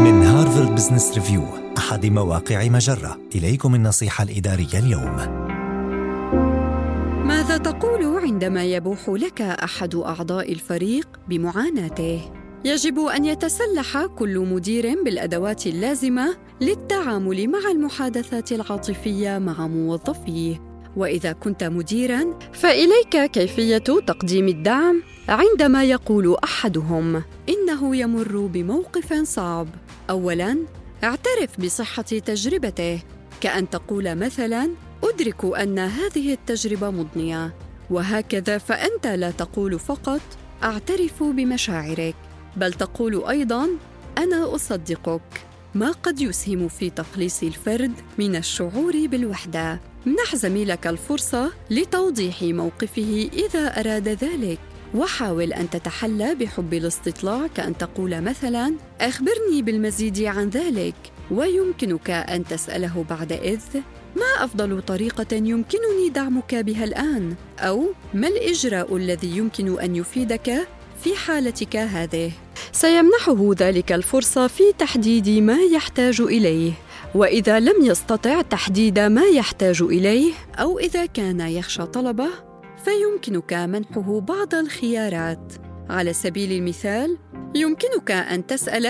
من هارفارد بزنس ريفيو أحد مواقع مجرة. إليكم النصيحة الإدارية اليوم. ماذا تقول عندما يبوح لك أحد أعضاء الفريق بمعاناته؟ يجب أن يتسلح كل مدير بالأدوات اللازمة للتعامل مع المحادثات العاطفية مع موظفيه. وإذا كنت مديرا فإليك كيفية تقديم الدعم؟ عندما يقول أحدهم إنه يمر بموقف صعب اولا اعترف بصحة تجربته كأن تقول مثلا أدرك أن هذه التجربة مضنية وهكذا فأنت لا تقول فقط اعترف بمشاعرك بل تقول أيضا أنا أصدقك. ما قد يسهم في تقليص الفرد من الشعور بالوحدة. منح زميلك الفرصة لتوضيح موقفه إذا أراد ذلك. وحاول أن تتحلى بحب الاستطلاع كأن تقول مثلا أخبرني بالمزيد عن ذلك ويمكنك أن تسأله بعد إذ ما أفضل طريقة يمكنني دعمك بها الآن؟ أو ما الإجراء الذي يمكن أن يفيدك في حالتك هذه؟ سيمنحه ذلك الفرصة في تحديد ما يحتاج إليه وإذا لم يستطع تحديد ما يحتاج إليه أو إذا كان يخشى طلبه فيمكنك منحه بعض الخيارات. على سبيل المثال يمكنك أن تسأل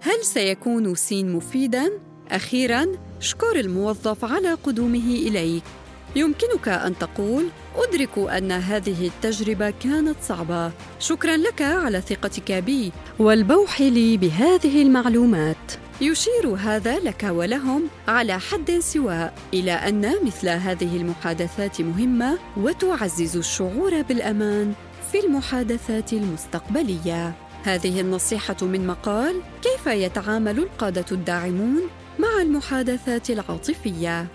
هل سيكون سين مفيدا؟ أخيرا اشكر الموظف على قدومه إليك. يمكنك أن تقول أدرك أن هذه التجربة كانت صعبة. شكرا لك على ثقتك بي والبوح لي بهذه المعلومات. يشير هذا لك ولهم على حد سواء إلى أن مثل هذه المحادثات مهمة وتعزز الشعور بالأمان في المحادثات المستقبلية. هذه النصيحة من مقال كيف يتعامل القادة الداعمون مع المحادثات العاطفية؟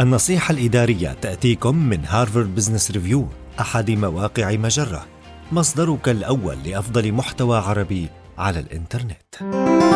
النصيحة الإدارية تأتيكم من هارفارد بزنس ريفيو أحد مواقع مجرة مصدرك الأول لأفضل محتوى عربي على الإنترنت.